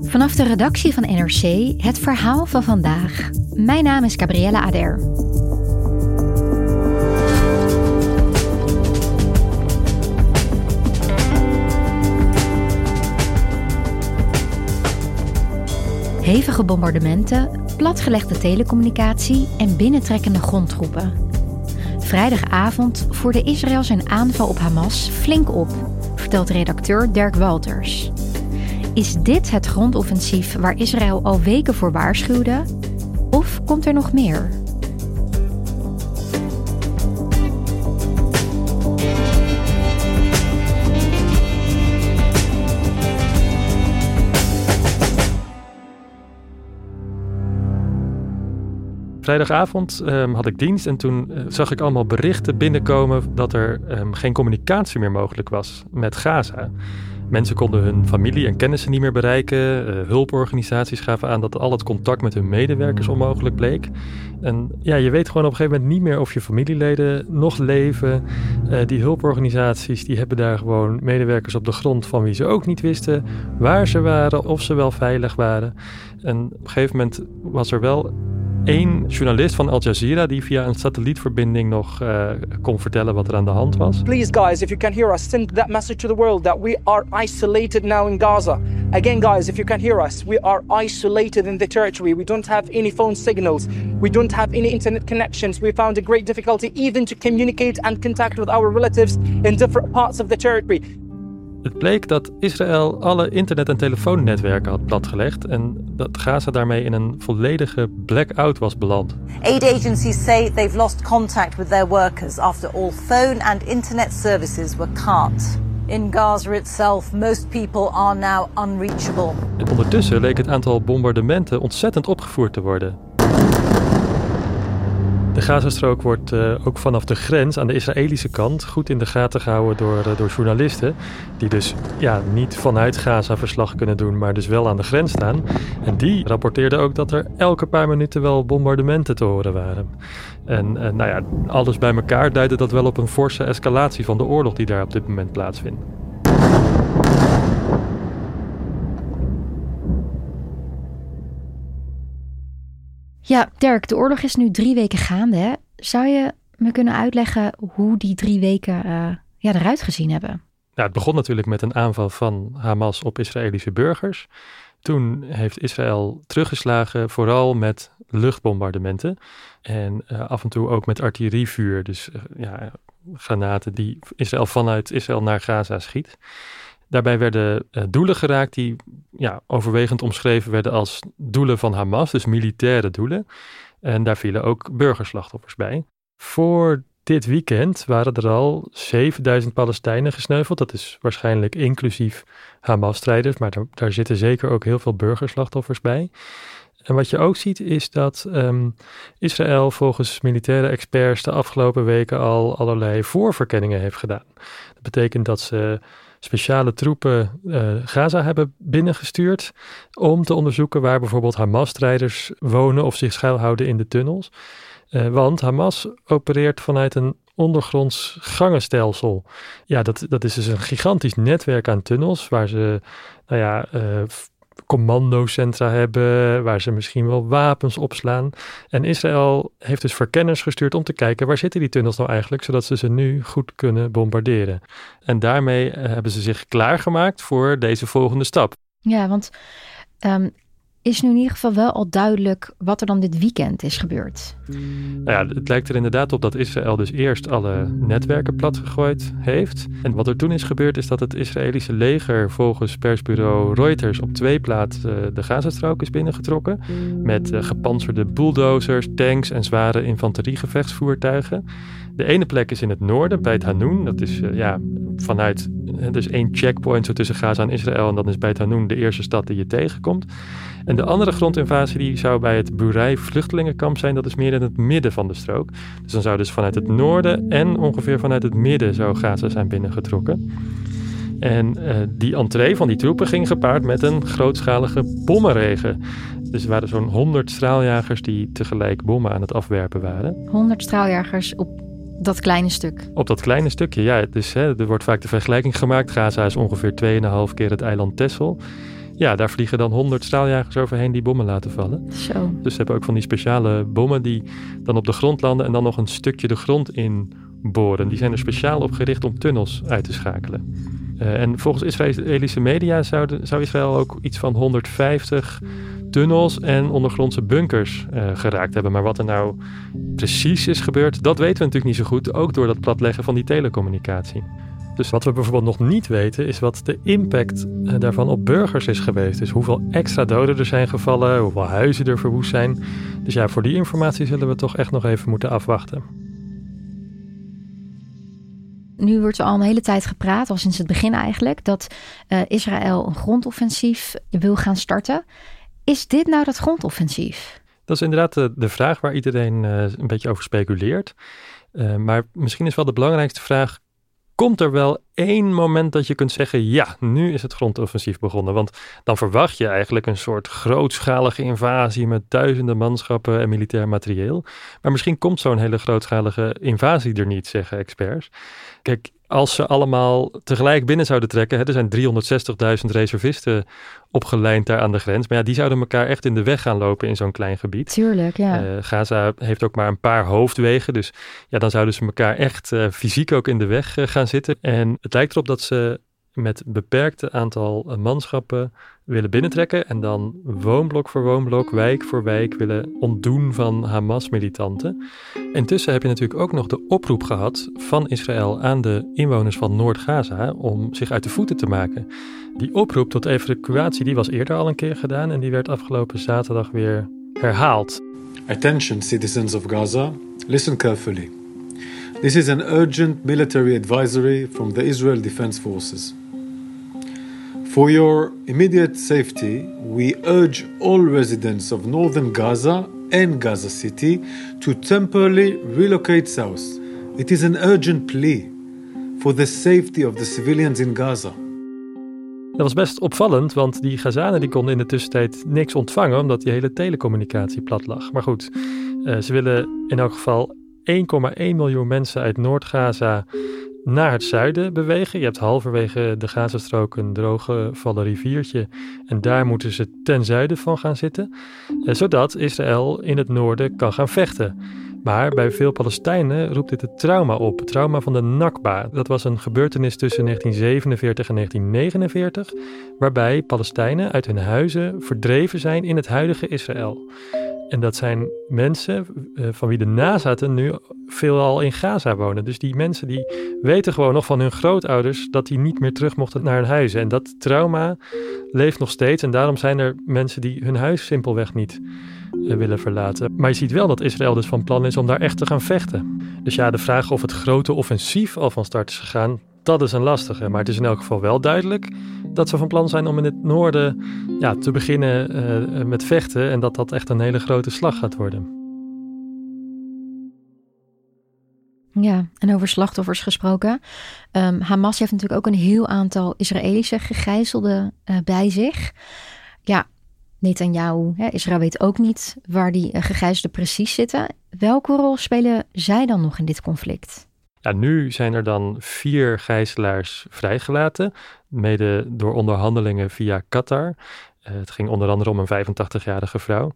Vanaf de redactie van NRC het verhaal van vandaag. Mijn naam is Gabriella Ader. Hevige bombardementen, platgelegde telecommunicatie en binnentrekkende grondtroepen. Vrijdagavond voerde Israël zijn aanval op Hamas flink op, vertelt redacteur Dirk Walters. Is dit het grondoffensief waar Israël al weken voor waarschuwde? Of komt er nog meer? Vrijdagavond um, had ik dienst en toen uh, zag ik allemaal berichten binnenkomen dat er um, geen communicatie meer mogelijk was met Gaza. Mensen konden hun familie en kennissen niet meer bereiken. Uh, hulporganisaties gaven aan dat al het contact met hun medewerkers onmogelijk bleek. En ja, je weet gewoon op een gegeven moment niet meer of je familieleden nog leven. Uh, die hulporganisaties die hebben daar gewoon medewerkers op de grond van wie ze ook niet wisten waar ze waren, of ze wel veilig waren. En op een gegeven moment was er wel één journalist van Al Jazeera die via een satellietverbinding nog uh, kon vertellen wat er aan de hand was. Please guys, if you can hear us, send that message to the world that we are isolated now in Gaza. Again guys, if you can hear us, we are isolated in the territory. We don't have any phone signals. We don't have any internet connections. We found a great difficulty even to communicate and contact with our relatives in different parts of the territory. Het bleek dat Israël alle internet- en telefoonnetwerken had platgelegd en dat Gaza daarmee in een volledige blackout was beland. Aid agencies say they've lost contact with their workers after all phone and internet services were cut. In Gaza itself, most people are now unreachable. En ondertussen leek het aantal bombardementen ontzettend opgevoerd te worden. De Gazastrook wordt uh, ook vanaf de grens aan de Israëlische kant goed in de gaten gehouden door, uh, door journalisten. Die dus ja, niet vanuit Gaza verslag kunnen doen, maar dus wel aan de grens staan. En die rapporteerden ook dat er elke paar minuten wel bombardementen te horen waren. En uh, nou ja, alles bij elkaar duidde dat wel op een forse escalatie van de oorlog die daar op dit moment plaatsvindt. Ja, Dirk, de oorlog is nu drie weken gaande. Hè? Zou je me kunnen uitleggen hoe die drie weken uh, ja, eruit gezien hebben? Ja, het begon natuurlijk met een aanval van Hamas op Israëlische burgers. Toen heeft Israël teruggeslagen, vooral met luchtbombardementen. En uh, af en toe ook met artillerievuur. Dus uh, ja, granaten die Israël vanuit Israël naar Gaza schiet. Daarbij werden uh, doelen geraakt die ja, overwegend omschreven werden als doelen van Hamas, dus militaire doelen. En daar vielen ook burgerslachtoffers bij. Voor dit weekend waren er al 7000 Palestijnen gesneuveld. Dat is waarschijnlijk inclusief Hamas-strijders, maar daar, zitten zeker ook heel veel burgerslachtoffers bij. En wat je ook ziet is dat um, Israël volgens militaire experts de afgelopen weken al allerlei voorverkenningen heeft gedaan. Dat betekent dat ze speciale troepen uh, Gaza hebben binnengestuurd om te onderzoeken waar bijvoorbeeld Hamas-strijders wonen of zich schuilhouden in de tunnels. Uh, want Hamas opereert vanuit een ondergronds gangenstelsel. Ja, dat, dat is dus een gigantisch netwerk aan tunnels waar ze, nou ja, uh, commandocentra hebben, waar ze misschien wel wapens opslaan. En Israël heeft dus verkenners gestuurd om te kijken waar zitten die tunnels nou eigenlijk, zodat ze ze nu goed kunnen bombarderen. En daarmee hebben ze zich klaargemaakt voor deze volgende stap. Ja, want um, is nu in ieder geval wel al duidelijk wat er dan dit weekend is gebeurd. Nou ja, het lijkt er inderdaad op dat Israël dus eerst alle netwerken platgegooid heeft. En wat er toen is gebeurd is dat het Israëlische leger volgens persbureau Reuters op twee plaatsen de Gazastrook is binnengetrokken. Met uh, gepantserde bulldozers, tanks en zware infanteriegevechtsvoertuigen. De ene plek is in het noorden, bij het Hanoun. Dat is uh, ja, vanuit, dus één checkpoint zo tussen Gaza en Israël. En dan is bij het Hanoun de eerste stad die je tegenkomt. En de andere grondinvasie die zou bij het Burai vluchtelingenkamp zijn. Dat is meer in het midden van de strook. Dus dan zou dus vanuit het noorden en ongeveer vanuit het midden zou Gaza zijn binnengetrokken. En uh, die entree van die troepen ging gepaard met een grootschalige bommenregen. Dus er waren zo'n 100 straaljagers die tegelijk bommen aan het afwerpen waren. 100 straaljagers op dat kleine stuk. Op dat kleine stukje, ja. Dus hè, er wordt vaak de vergelijking gemaakt. Gaza is ongeveer 2,5 keer het eiland Texel. Ja, daar vliegen dan 100 straaljagers overheen die bommen laten vallen. Zo. Dus ze hebben ook van die speciale bommen die dan op de grond landen en dan nog een stukje de grond in boren. Die zijn er speciaal op gericht om tunnels uit te schakelen. Uh, en volgens Israëlische media zou, zou, Israël ook iets van 150 tunnels en ondergrondse bunkers uh, geraakt hebben. Maar wat er nou precies is gebeurd, dat weten we natuurlijk niet zo goed. Ook door dat platleggen van die telecommunicatie. Dus wat we bijvoorbeeld nog niet weten, is wat de impact daarvan op burgers is geweest. Dus hoeveel extra doden er zijn gevallen, hoeveel huizen er verwoest zijn. Dus ja, voor die informatie zullen we toch echt nog even moeten afwachten. Nu wordt er al een hele tijd gepraat, al sinds het begin eigenlijk, dat uh, Israël een grondoffensief wil gaan starten. Is dit nou dat grondoffensief? Dat is inderdaad de, de vraag waar iedereen uh, een beetje over speculeert. Uh, maar misschien is wel de belangrijkste vraag: komt er wel één moment dat je kunt zeggen: ja, nu is het grondoffensief begonnen? Want dan verwacht je eigenlijk een soort grootschalige invasie met duizenden manschappen en militair materieel. Maar misschien komt zo'n hele grootschalige invasie er niet, zeggen experts. Kijk, als ze allemaal tegelijk binnen zouden trekken, hè, er zijn 360.000 reservisten opgelijnd daar aan de grens. Maar ja, die zouden elkaar echt in de weg gaan lopen in zo'n klein gebied. Tuurlijk, ja. Uh, Gaza heeft ook maar een paar hoofdwegen. Dus ja, dan zouden ze elkaar echt uh, fysiek ook in de weg uh, gaan zitten. En het lijkt erop dat ze met beperkte aantal manschappen willen binnentrekken en dan woonblok voor woonblok, wijk voor wijk willen ontdoen van Hamas-militanten. Intussen heb je natuurlijk ook nog de oproep gehad van Israël aan de inwoners van Noord-Gaza om zich uit de voeten te maken. Die oproep tot evacuatie die was eerder al een keer gedaan en die werd afgelopen zaterdag weer herhaald. Attention citizens of Gaza, listen carefully. This is an urgent military advisory from the Israel Defense Forces. For your immediate safety, we urge all residents of northern Gaza and Gaza City to temporarily relocate south. It is an urgent plea for the safety of the civilians in Gaza. Dat was best opvallend, want die Gazanen die konden in de tussentijd niks ontvangen omdat die hele telecommunicatie plat lag. Maar goed, uh, ze willen in elk geval 1,1 miljoen mensen uit Noord-Gaza naar het zuiden bewegen. Je hebt halverwege de Gazastrook een drooggevallen riviertje en daar moeten ze ten zuiden van gaan zitten, eh, zodat Israël in het noorden kan gaan vechten. Maar bij veel Palestijnen roept dit het trauma op, het trauma van de Nakba. Dat was een gebeurtenis tussen 1947 en 1949, waarbij Palestijnen uit hun huizen verdreven zijn in het huidige Israël. En dat zijn mensen uh, van wie de nazaten nu veelal in Gaza wonen. Dus die mensen die weten gewoon nog van hun grootouders dat die niet meer terug mochten naar hun huizen. En dat trauma leeft nog steeds. En daarom zijn er mensen die hun huis simpelweg niet uh, willen verlaten. Maar je ziet wel dat Israël dus van plan is om daar echt te gaan vechten. Dus ja, de vraag of het grote offensief al van start is gegaan, dat is een lastige. Maar het is in elk geval wel duidelijk dat ze van plan zijn om in het noorden ja, te beginnen uh, met vechten. En dat dat echt een hele grote slag gaat worden. Ja, en over slachtoffers gesproken. Um, Hamas heeft natuurlijk ook een heel aantal Israëlische gegijzelden uh, bij zich. Ja, Netanyahu, hè, Israël weet ook niet waar die uh, gegijzelden precies zitten. Welke rol spelen zij dan nog in dit conflict? Ja, nu zijn er dan vier gijzelaars vrijgelaten, mede door onderhandelingen via Qatar. Uh, het ging onder andere om een 85-jarige vrouw.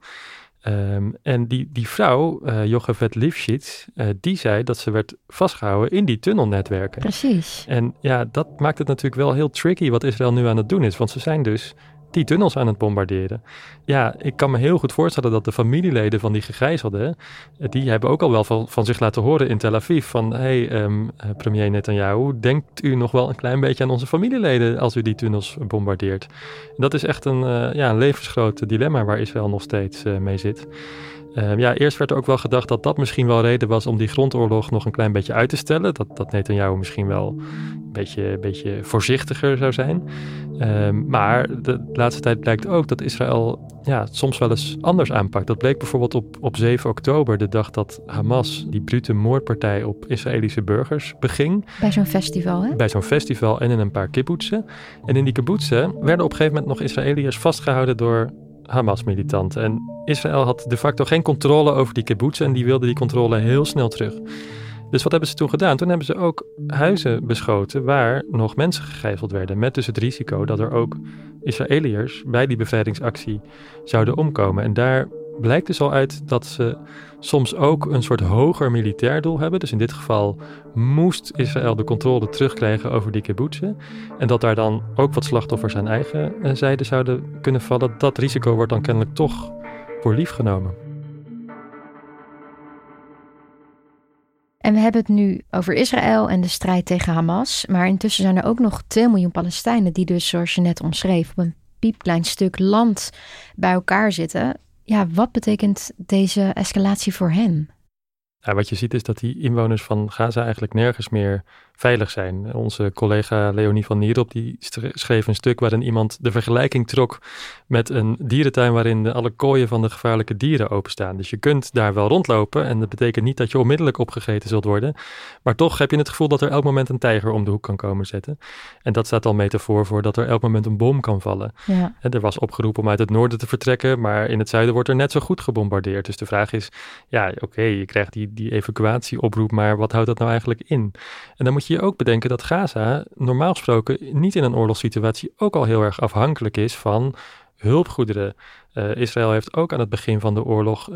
Um, en die, die vrouw, uh, Jochevet Lifshitz, uh, die zei dat ze werd vastgehouden in die tunnelnetwerken. Precies. En ja, dat maakt het natuurlijk wel heel tricky wat Israël nu aan het doen is. Want ze zijn dus die tunnels aan het bombarderen. Ja, ik kan me heel goed voorstellen dat de familieleden van die gegijzelden, eh, die hebben ook al wel van, van zich laten horen in Tel Aviv van, hé hey, um, premier Netanyahu, denkt u nog wel een klein beetje aan onze familieleden als u die tunnels bombardeert? Dat is echt een, uh, ja, een levensgroot dilemma waar Israël nog steeds mee zit. Uh, ja, eerst werd er ook wel gedacht dat dat misschien wel reden was om die grondoorlog nog een klein beetje uit te stellen. Dat, dat Netanyahu misschien wel een beetje, beetje voorzichtiger zou zijn. Uh, maar de laatste tijd blijkt ook dat Israël ja, soms wel eens anders aanpakt. Dat bleek bijvoorbeeld op, op 7 oktober, de dag dat Hamas die brute moordpartij op Israëlische burgers beging. Bij zo'n festival, hè? Bij zo'n festival en in een paar kibbutzen. En in die kibbutzen werden op een gegeven moment nog Israëliërs vastgehouden door Hamas-militanten. En Israël had de facto geen controle over die kibbutzen en die wilde die controle heel snel terug. Dus wat hebben ze toen gedaan? Toen hebben ze ook huizen beschoten waar nog mensen gegijzeld werden. Met dus het risico dat er ook Israëliërs bij die bevrijdingsactie zouden omkomen. En daar blijkt dus al uit dat ze soms ook een soort hoger militair doel hebben. Dus in dit geval moest Israël de controle terugkrijgen over die kibbutzen. En dat daar dan ook wat slachtoffers aan eigen eh, zijde zouden kunnen vallen. Dat risico wordt dan kennelijk toch voor lief genomen. En we hebben het nu over Israël en de strijd tegen Hamas. Maar intussen zijn er ook nog 2 miljoen Palestijnen die dus, zoals je net omschreef, op een piepklein stuk land bij elkaar zitten. Ja, wat betekent deze escalatie voor hen? Ja, wat je ziet is dat die inwoners van Gaza eigenlijk nergens meer veilig zijn. Onze collega Leonie van Nierop die schreef een stuk waarin iemand de vergelijking trok met een dierentuin waarin alle kooien van de gevaarlijke dieren openstaan. Dus je kunt daar wel rondlopen en dat betekent niet dat je onmiddellijk opgegeten zult worden. Maar toch heb je het gevoel dat er elk moment een tijger om de hoek kan komen zetten. En dat staat al metafoor voor dat er elk moment een bom kan vallen. Ja. er was opgeroepen om uit het noorden te vertrekken, maar in het zuiden wordt er net zo goed gebombardeerd. Dus de vraag is, ja oké, je krijgt die, die evacuatieoproep, maar wat houdt dat nou eigenlijk in? En dan moet je je ook bedenken dat Gaza normaal gesproken niet in een oorlogssituatie ook al heel erg afhankelijk is van hulpgoederen. Uh, Israël heeft ook aan het begin van de oorlog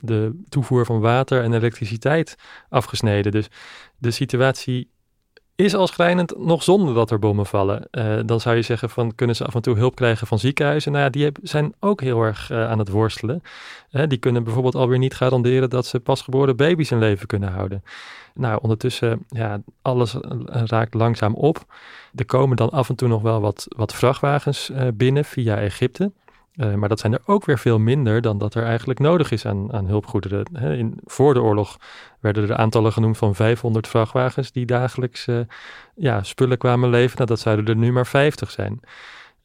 de toevoer van water en elektriciteit afgesneden. Dus de situatie is al schrijnend nog zonder dat er bommen vallen. Uh, dan zou je zeggen van kunnen ze af en toe hulp krijgen van ziekenhuizen? Nou ja, die zijn ook heel erg uh, aan het worstelen. Die kunnen bijvoorbeeld alweer niet garanderen dat ze pasgeboren baby's in leven kunnen houden. Nou, ondertussen, ja, alles raakt langzaam op. Er komen dan af en toe nog wel wat, wat vrachtwagens binnen via Egypte. Uh, maar dat zijn er ook weer veel minder dan dat er eigenlijk nodig is aan, aan hulpgoederen. in, voor de oorlog werden er aantallen genoemd van 500 vrachtwagens die dagelijks uh, ja, spullen kwamen leveren. Nou, dat zouden er nu maar 50 zijn.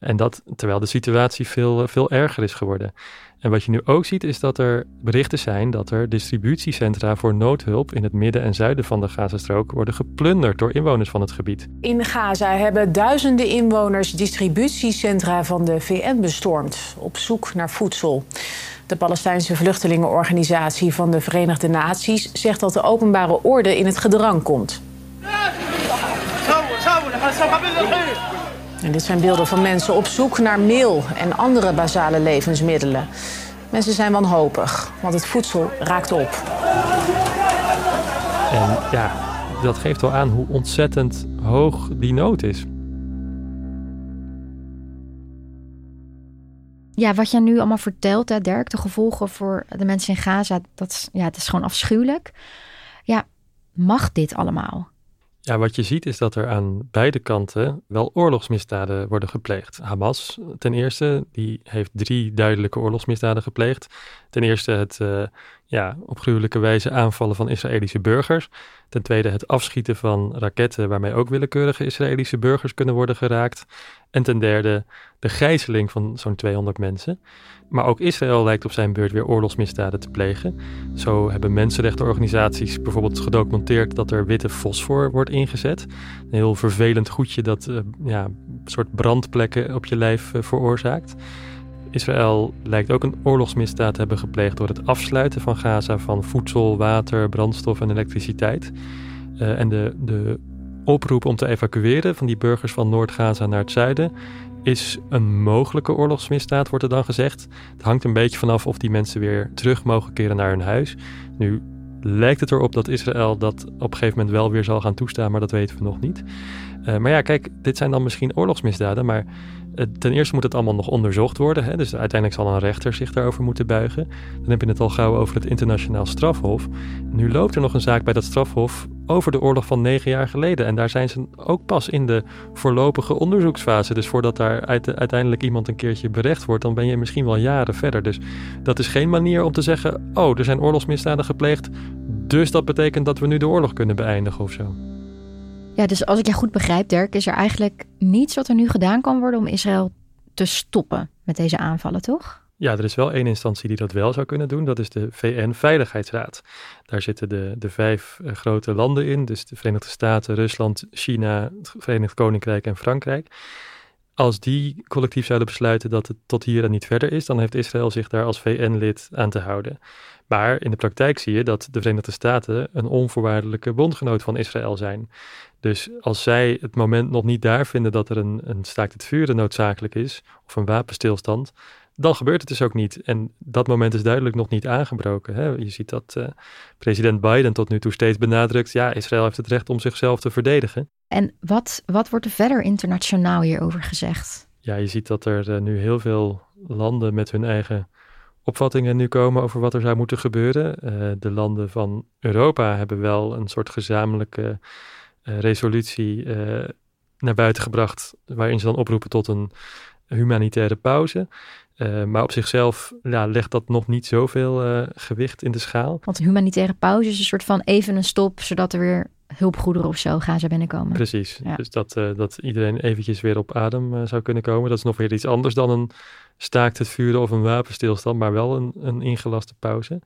En dat terwijl de situatie veel, eh, veel erger is geworden. En wat je nu ook ziet is dat er berichten zijn dat er distributiecentra voor noodhulp in het midden en zuiden van de Gazastrook worden geplunderd door inwoners van het gebied. In Gaza hebben duizenden inwoners distributiecentra van de VN bestormd op zoek naar voedsel. De Palestijnse vluchtelingenorganisatie van de Verenigde Naties zegt dat de openbare orde in het gedrang komt. En dit zijn beelden van mensen op zoek naar meel en andere basale levensmiddelen. Mensen zijn wanhopig, want het voedsel raakt op. En ja, dat geeft wel aan hoe ontzettend hoog die nood is. Ja, wat jij nu allemaal vertelt, hè, Dirk, de gevolgen voor de mensen in Gaza, dat ja, het is gewoon afschuwelijk. Ja, mag dit allemaal? Ja, wat je ziet is dat er aan beide kanten wel oorlogsmisdaden worden gepleegd. Hamas ten eerste, die heeft drie duidelijke oorlogsmisdaden gepleegd. Ten eerste het uh, ja, op gruwelijke wijze aanvallen van Israëlische burgers. Ten tweede het afschieten van raketten waarmee ook willekeurige Israëlische burgers kunnen worden geraakt. En ten derde de gijzeling van zo'n 200 mensen. Maar ook Israël lijkt op zijn beurt weer oorlogsmisdaden te plegen. Zo hebben mensenrechtenorganisaties bijvoorbeeld gedocumenteerd dat er witte fosfor wordt ingezet. Een heel vervelend goedje dat uh, ja, een soort brandplekken op je lijf uh, veroorzaakt. Israël lijkt ook een oorlogsmisdaad te hebben gepleegd door het afsluiten van Gaza van voedsel, water, brandstof en elektriciteit. Uh, en de, de oproep om te evacueren van die burgers van Noord-Gaza naar het zuiden is een mogelijke oorlogsmisdaad, wordt er dan gezegd. Het hangt een beetje vanaf of die mensen weer terug mogen keren naar hun huis. Nu lijkt het erop dat Israël dat op een gegeven moment wel weer zal gaan toestaan, maar dat weten we nog niet. Uh, maar ja, kijk, dit zijn dan misschien oorlogsmisdaden, maar ten eerste moet het allemaal nog onderzocht worden. Hè? Dus uiteindelijk zal een rechter zich daarover moeten buigen. Dan heb je het al gauw over het internationaal strafhof. Nu loopt er nog een zaak bij dat strafhof over de oorlog van negen jaar geleden. En daar zijn ze ook pas in de voorlopige onderzoeksfase. Dus voordat daar uiteindelijk iemand een keertje berecht wordt, dan ben je misschien wel jaren verder. Dus dat is geen manier om te zeggen: oh, er zijn oorlogsmisdaden gepleegd. Dus dat betekent dat we nu de oorlog kunnen beëindigen of zo. Ja, dus als ik je goed begrijp, Dirk, is er eigenlijk niets wat er nu gedaan kan worden om Israël te stoppen met deze aanvallen, toch? Ja, er is wel één instantie die dat wel zou kunnen doen. Dat is de VN-veiligheidsraad. Daar zitten de, de vijf eh, grote landen in. Dus de Verenigde Staten, Rusland, China, het Verenigd Koninkrijk en Frankrijk. Als die collectief zouden besluiten dat het tot hier en niet verder is, dan heeft Israël zich daar als VN-lid aan te houden. Maar in de praktijk zie je dat de Verenigde Staten een onvoorwaardelijke bondgenoot van Israël zijn. Dus als zij het moment nog niet daar vinden dat er een, een staakt het vuren noodzakelijk is, of een wapenstilstand, dan gebeurt het dus ook niet. En dat moment is duidelijk nog niet aangebroken. Hè? Je ziet dat uh, president Biden tot nu toe steeds benadrukt, ja, Israël heeft het recht om zichzelf te verdedigen. En wat, wat wordt er verder internationaal hierover gezegd? Ja, je ziet dat er uh, nu heel veel landen met hun eigen opvattingen nu komen over wat er zou moeten gebeuren. Uh, de landen van Europa hebben wel een soort gezamenlijke resolutie naar buiten gebracht, waarin ze dan oproepen tot een humanitaire pauze. Uh, maar op zichzelf ja, legt dat nog niet zoveel uh, gewicht in de schaal. Want een humanitaire pauze is een soort van even een stop, zodat er weer hulpgoederen of zo gaan binnenkomen. Precies, ja. dus dat, uh, dat iedereen eventjes weer op adem zou kunnen komen. Dat is nog weer iets anders dan een staakt het vuren of een wapenstilstand, maar wel een, een ingelaste pauze.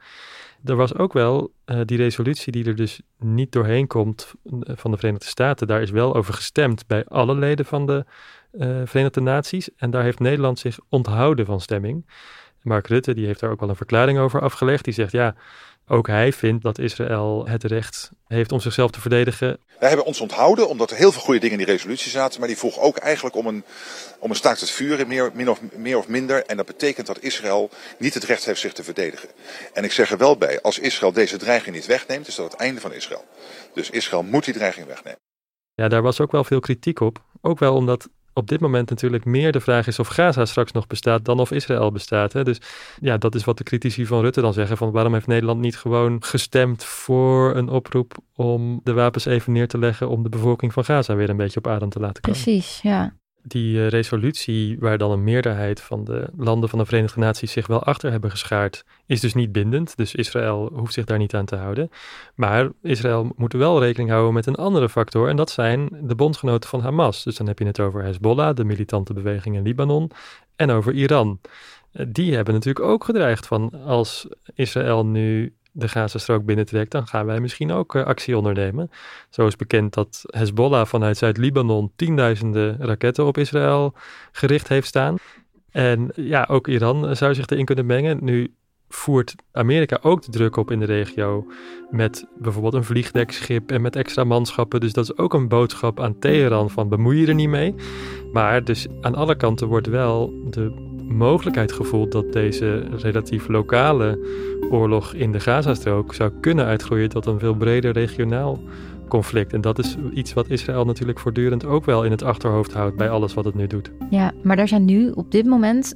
Er was ook wel die resolutie die er dus niet doorheen komt van de Verenigde Staten. Daar is wel over gestemd bij alle leden van de uh, Verenigde Naties. En daar heeft Nederland zich onthouden van stemming. Mark Rutte die heeft daar ook wel een verklaring over afgelegd. Die zegt ja, ook hij vindt dat Israël het recht heeft om zichzelf te verdedigen. Wij hebben ons onthouden omdat er heel veel goede dingen in die resolutie zaten. Maar die vroeg ook eigenlijk om een, om een staakt het vuren, meer, min of, meer of minder. En dat betekent dat Israël niet het recht heeft zich te verdedigen. En ik zeg er wel bij, als Israël deze dreiging niet wegneemt, is dat het einde van Israël. Dus Israël moet die dreiging wegnemen. Ja, daar was ook wel veel kritiek op. Ook wel omdat op dit moment natuurlijk meer de vraag is of Gaza straks nog bestaat dan of Israël bestaat. Hè? Dus ja, dat is wat de critici van Rutte dan zeggen: van waarom heeft Nederland niet gewoon gestemd voor een oproep om de wapens even neer te leggen om de bevolking van Gaza weer een beetje op adem te laten komen? Precies, ja die uh, resolutie, waar dan een meerderheid van de landen van de Verenigde Naties zich wel achter hebben geschaard, is dus niet bindend. Dus Israël hoeft zich daar niet aan te houden. Maar Israël moet wel rekening houden met een andere factor, en dat zijn de bondgenoten van Hamas. Dus dan heb je het over Hezbollah, de militante beweging in Libanon, en over Iran. Uh, die hebben natuurlijk ook gedreigd van als Israël nu de Gazastrook binnentrekt, dan gaan wij misschien ook uh, actie ondernemen. Zo is bekend dat Hezbollah vanuit Zuid-Libanon tienduizenden raketten op Israël gericht heeft staan. En ja, ook Iran zou zich erin kunnen mengen. Nu voert Amerika ook de druk op in de regio met bijvoorbeeld een vliegdekschip en met extra manschappen. Dus dat is ook een boodschap aan Teheran van bemoei je er niet mee. Maar dus aan alle kanten wordt wel de mogelijkheid gevoeld dat deze relatief lokale oorlog in de Gazastrook zou kunnen uitgroeien tot een veel breder regionaal conflict. En dat is iets wat Israël natuurlijk voortdurend ook wel in het achterhoofd houdt bij alles wat het nu doet. Ja, maar daar zijn nu op dit moment,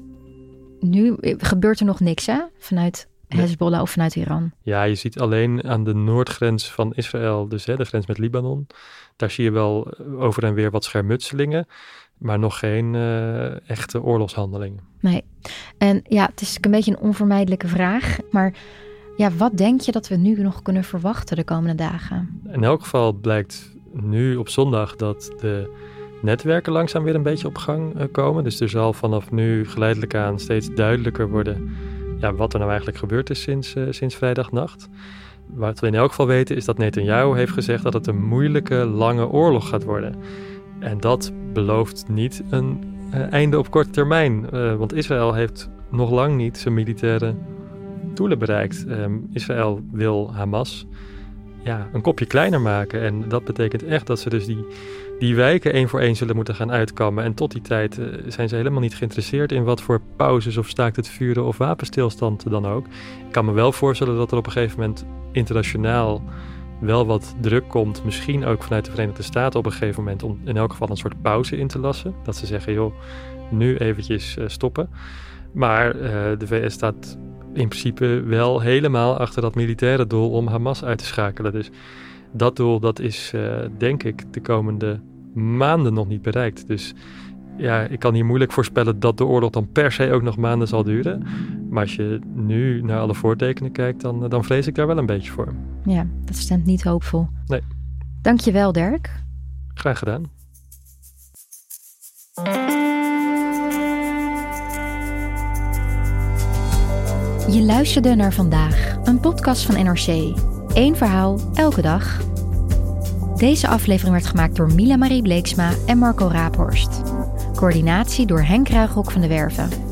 nu gebeurt er nog niks hè, vanuit Hezbollah of vanuit Iran. Ja, je ziet alleen aan de noordgrens van Israël, dus hè, de grens met Libanon, daar zie je wel over en weer wat schermutselingen maar nog geen uh, echte oorlogshandeling. Nee. En ja, het is een beetje een onvermijdelijke vraag. Maar ja, wat denk je dat we nu nog kunnen verwachten de komende dagen? In elk geval blijkt nu op zondag dat de netwerken langzaam weer een beetje op gang uh, komen. Dus er zal vanaf nu geleidelijk aan steeds duidelijker worden ja, wat er nou eigenlijk gebeurd is sinds, uh, sinds vrijdagnacht. Wat we in elk geval weten is dat Netanyahu heeft gezegd dat het een moeilijke, lange oorlog gaat worden. En dat belooft niet een uh, einde op korte termijn. Uh, want Israël heeft nog lang niet zijn militaire doelen bereikt. Um, Israël wil Hamas ja, een kopje kleiner maken. En dat betekent echt dat ze dus die, die wijken één voor één zullen moeten gaan uitkammen. En tot die tijd uh, zijn ze helemaal niet geïnteresseerd in wat voor pauzes of staakt het vuren of wapenstilstand dan ook. Ik kan me wel voorstellen dat er op een gegeven moment internationaal wel wat druk komt, misschien ook vanuit de Verenigde Staten op een gegeven moment, om in elk geval een soort pauze in te lassen. Dat ze zeggen, joh, nu eventjes uh, stoppen. Maar uh, de VS staat in principe wel helemaal achter dat militaire doel om Hamas uit te schakelen. Dus dat doel dat is, uh, denk ik, de komende maanden nog niet bereikt. Dus ja, ik kan hier moeilijk voorspellen dat de oorlog dan per se ook nog maanden zal duren. Maar als je nu naar alle voortekenen kijkt, dan, dan vrees ik daar wel een beetje voor. Ja, dat stemt niet hoopvol. Nee. Dankjewel, Dirk. Graag gedaan. Je luisterde naar vandaag, een podcast van NRC. Eén verhaal, elke dag. Deze aflevering werd gemaakt door Mila Marie Bleeksma en Marco Raaphorst. Coördinatie door Henk Ruigrok van de Werven.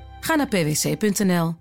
Ga naar pwc.nl.